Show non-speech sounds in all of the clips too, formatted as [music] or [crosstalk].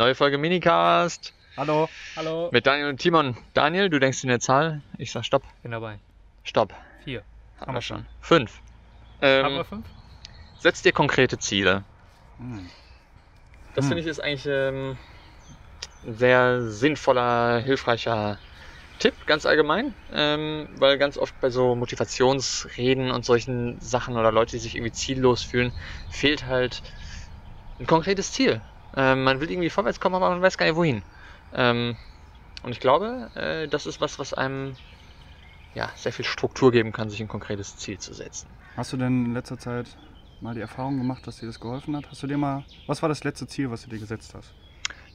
Neue Folge Minicast Hallo. Hallo. mit Daniel und Timon. Daniel, du denkst in der Zahl. Ich sag Stopp. Bin dabei. Stopp. Vier. Haben wir schon. Fünf. Haben wir Ähm, fünf? setz dir konkrete Ziele. Hm. Das Hm. finde ich ist eigentlich ähm, ein sehr sinnvoller, hilfreicher Tipp, ganz allgemein. Ähm, weil ganz oft bei so Motivationsreden und solchen Sachen oder Leute, die sich irgendwie ziellos fühlen, fehlt halt ein konkretes Ziel. Ähm, man will irgendwie vorwärts kommen, aber man weiß gar nicht wohin. Ähm, und ich glaube, äh, das ist was, was einem ja, sehr viel Struktur geben kann, sich ein konkretes Ziel zu setzen. Hast du denn in letzter Zeit mal die Erfahrung gemacht, dass dir das geholfen hat? Hast du dir mal, was war das letzte Ziel, was du dir gesetzt hast?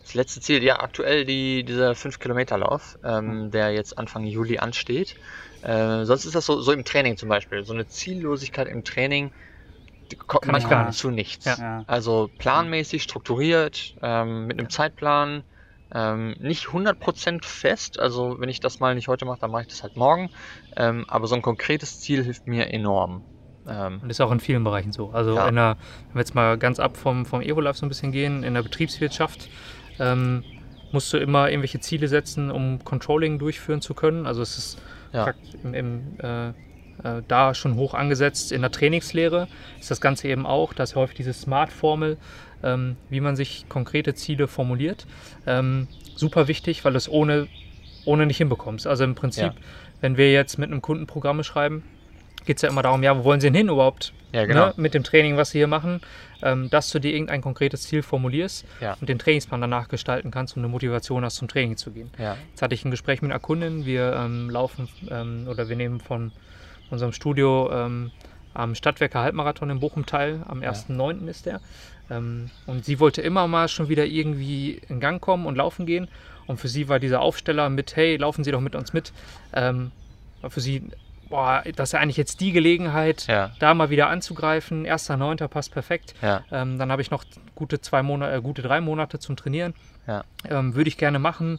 Das letzte Ziel, ja, aktuell die, dieser 5-Kilometer-Lauf, ähm, Mhm. der jetzt Anfang Juli ansteht. Äh, sonst ist das so, so im Training zum Beispiel. So eine Ziellosigkeit im Training kommt manchmal zu nichts. Ja. Also planmäßig, strukturiert, ähm, mit einem Zeitplan. Ähm, nicht 100% fest, also wenn ich das mal nicht heute mache, dann mache ich das halt morgen. Ähm, aber so ein konkretes Ziel hilft mir enorm. Ähm, Und ist auch in vielen Bereichen so. Also Ja. in der, wenn wir jetzt mal ganz ab vom, vom Evo-Life so ein bisschen gehen, in der Betriebswirtschaft ähm, musst du immer irgendwelche Ziele setzen, um Controlling durchführen zu können. Also es ist Ja. im, im, äh, da schon hoch angesetzt. In der Trainingslehre ist das Ganze eben auch, da ist häufig diese Smart-Formel, ähm, wie man sich konkrete Ziele formuliert. Ähm, super wichtig, weil du es ohne, ohne nicht hinbekommst. Also im Prinzip, Ja. wenn wir jetzt mit einem Kunden Programme schreiben, geht es ja immer darum, ja, wo wollen sie denn hin überhaupt? ja, genau. ne, mit dem Training, was sie hier machen, ähm, dass du dir irgendein konkretes Ziel formulierst Ja. und den Trainingsplan danach gestalten kannst und eine Motivation hast, zum Training zu gehen. Ja. Jetzt hatte ich ein Gespräch mit einer Kundin. Wir ähm, laufen ähm, oder wir nehmen von unserem Studio ähm, am Stadtwerker Halbmarathon in Bochum teil. Am Ja. 1.9. ist der. Ähm, und sie wollte immer mal schon wieder irgendwie in Gang kommen und laufen gehen. Und für sie war dieser Aufsteller mit, hey, laufen Sie doch mit uns mit, ähm, für sie, boah, das ist ja eigentlich jetzt die Gelegenheit, Ja. da mal wieder anzugreifen. 1.9. passt perfekt. Ja. Ähm, dann habe ich noch gute zwei Monate, äh, gute drei Monate zum Trainieren. Ja. Ähm, Würde ich gerne machen.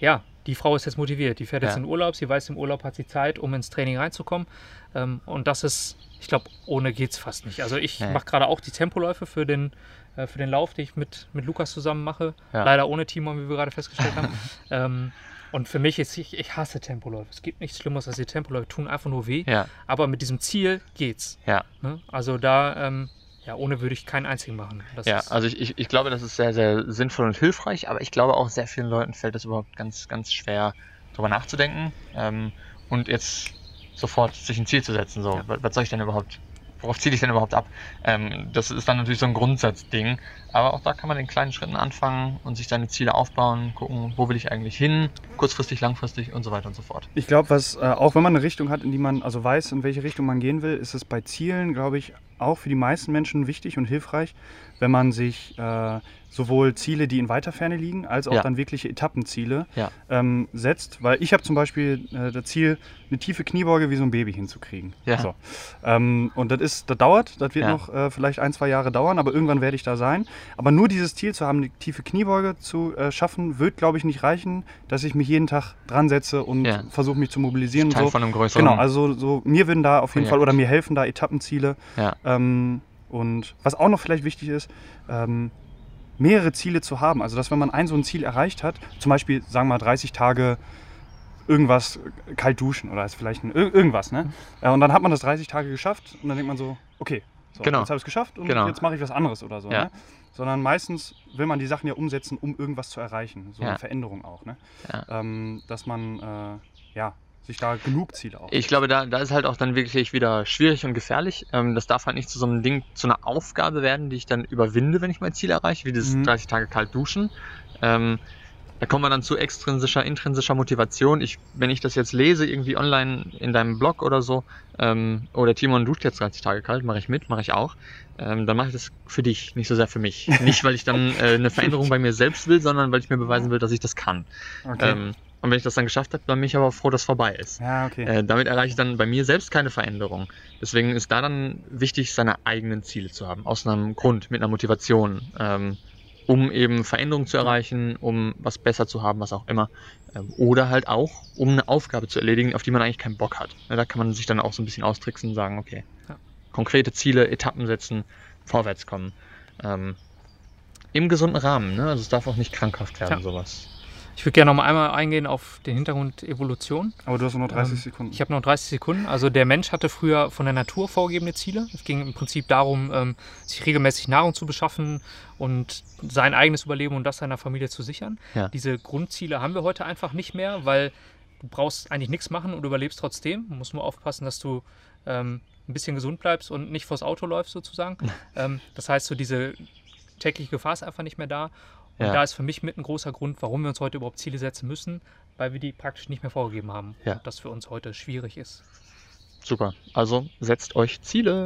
Ja, die Frau ist jetzt motiviert. Die fährt jetzt Ja. in Urlaub. Sie weiß, im Urlaub hat sie Zeit, um ins Training reinzukommen. Ähm, und das ist, ich glaube, ohne geht es fast nicht. Also ich Nee. mache gerade auch die Tempoläufe für den, äh, für den Lauf, den ich mit, mit Lukas zusammen mache. Ja. Leider ohne Timon, wie wir gerade festgestellt haben. [laughs] ähm, und für mich ist, ich, ich hasse Tempoläufe. Es gibt nichts Schlimmeres als die Tempoläufe, tun einfach nur weh. Ja. Aber mit diesem Ziel geht's. Ja. Ne? Also da, ähm, ja, ohne würde ich keinen einzigen machen. Das Ja, ist, also ich, ich, ich glaube, das ist sehr, sehr sinnvoll und hilfreich, aber ich glaube auch sehr vielen Leuten fällt es überhaupt ganz, ganz schwer, darüber nachzudenken ähm, und jetzt sofort sich ein Ziel zu setzen. So, Ja. was, was soll ich denn überhaupt, worauf ziele ich denn überhaupt ab? Ähm, das ist dann natürlich so ein Grundsatzding, aber auch da kann man in kleinen Schritten anfangen und sich seine Ziele aufbauen, gucken, wo will ich eigentlich hin, kurzfristig, langfristig und so weiter und so fort. Ich glaube, was, äh, auch wenn man eine Richtung hat, in die man, also weiß, in welche Richtung man gehen will, ist es bei Zielen, glaube ich, auch für die meisten Menschen wichtig und hilfreich, wenn man sich äh, sowohl Ziele, die in weiter Ferne liegen, als auch Ja. dann wirkliche Etappenziele Ja. ähm, setzt. Weil ich habe zum Beispiel äh, das Ziel, eine tiefe Kniebeuge wie so ein Baby hinzukriegen. Ja. So. Ähm, und das ist, das dauert, das wird noch äh, vielleicht ein, zwei Jahre dauern, aber irgendwann werde ich da sein. Aber nur dieses Ziel zu haben, eine tiefe Kniebeuge zu äh, schaffen, wird, glaube ich, nicht reichen, dass ich mich jeden Tag dran setze und versuche mich zu mobilisieren Teil und so. von einem größeren. Genau, also so, mir würden da auf jeden. Fall oder mir helfen da Etappenziele. Ähm, und was auch noch vielleicht wichtig ist, ähm, mehrere Ziele zu haben. Also dass wenn man ein so ein Ziel erreicht hat, zum Beispiel sagen wir mal 30 Tage irgendwas kalt duschen oder ist vielleicht ein, ir- irgendwas, ne? Äh, und dann hat man das 30 Tage geschafft und dann denkt man so, okay, so, Genau. jetzt habe ich es geschafft und Genau. jetzt mache ich was anderes oder so. Ja. Ne? Sondern meistens will man die Sachen ja umsetzen, um irgendwas zu erreichen. So Ja. eine Veränderung auch. Ne? Ja. Ähm, dass man äh, ja, sich da genug Ziele auch. Ich glaube, da, da ist halt auch dann wirklich wieder schwierig und gefährlich. Ähm, das darf halt nicht zu so einem Ding, zu einer Aufgabe werden, die ich dann überwinde, wenn ich mein Ziel erreiche, wie dieses Mhm. 30 Tage kalt duschen. Ähm, da kommen wir dann zu extrinsischer, intrinsischer Motivation. Ich, wenn ich das jetzt lese, irgendwie online in deinem Blog oder so, ähm, oder Timon duscht jetzt 30 Tage kalt, mache ich mit, mache ich auch, ähm, dann mache ich das für dich, nicht so sehr für mich. [laughs] nicht, weil ich dann äh, eine Veränderung bei mir selbst will, sondern weil ich mir beweisen will, dass ich das kann. okay. Ähm, und wenn ich das dann geschafft habe, dann bin ich aber froh, dass es vorbei ist. ja, okay. Äh, damit erreiche ich dann bei mir selbst keine Veränderung. Deswegen ist da dann wichtig, seine eigenen Ziele zu haben. Aus einem Grund, mit einer Motivation. Ähm, um eben Veränderungen zu erreichen, um was besser zu haben, was auch immer. Ähm, oder halt auch, um eine Aufgabe zu erledigen, auf die man eigentlich keinen Bock hat. Ne, da kann man sich dann auch so ein bisschen austricksen und sagen, okay, Ja. konkrete Ziele, Etappen setzen, vorwärts kommen. Ähm, im gesunden Rahmen. Ne? Also es darf auch nicht krankhaft werden, Ja. sowas. Ich würde gerne noch mal einmal eingehen auf den Hintergrund Evolution. Aber du hast nur noch 30 Ähm, Sekunden. Ich habe noch 30 Sekunden. Also der Mensch hatte früher von der Natur vorgegebene Ziele. Es ging im Prinzip darum, ähm, sich regelmäßig Nahrung zu beschaffen und sein eigenes Überleben und das seiner Familie zu sichern. Ja. Diese Grundziele haben wir heute einfach nicht mehr, weil du brauchst eigentlich nichts machen und überlebst trotzdem. Du musst nur aufpassen, dass du ähm, ein bisschen gesund bleibst und nicht vors Auto läufst sozusagen. [laughs] ähm, das heißt, so diese tägliche Gefahr ist einfach nicht mehr da. Und Ja. da ist für mich mit ein großer Grund, warum wir uns heute überhaupt Ziele setzen müssen, weil wir die praktisch nicht mehr vorgegeben haben. Ja. Und das für uns heute schwierig ist. Super. Also setzt euch Ziele.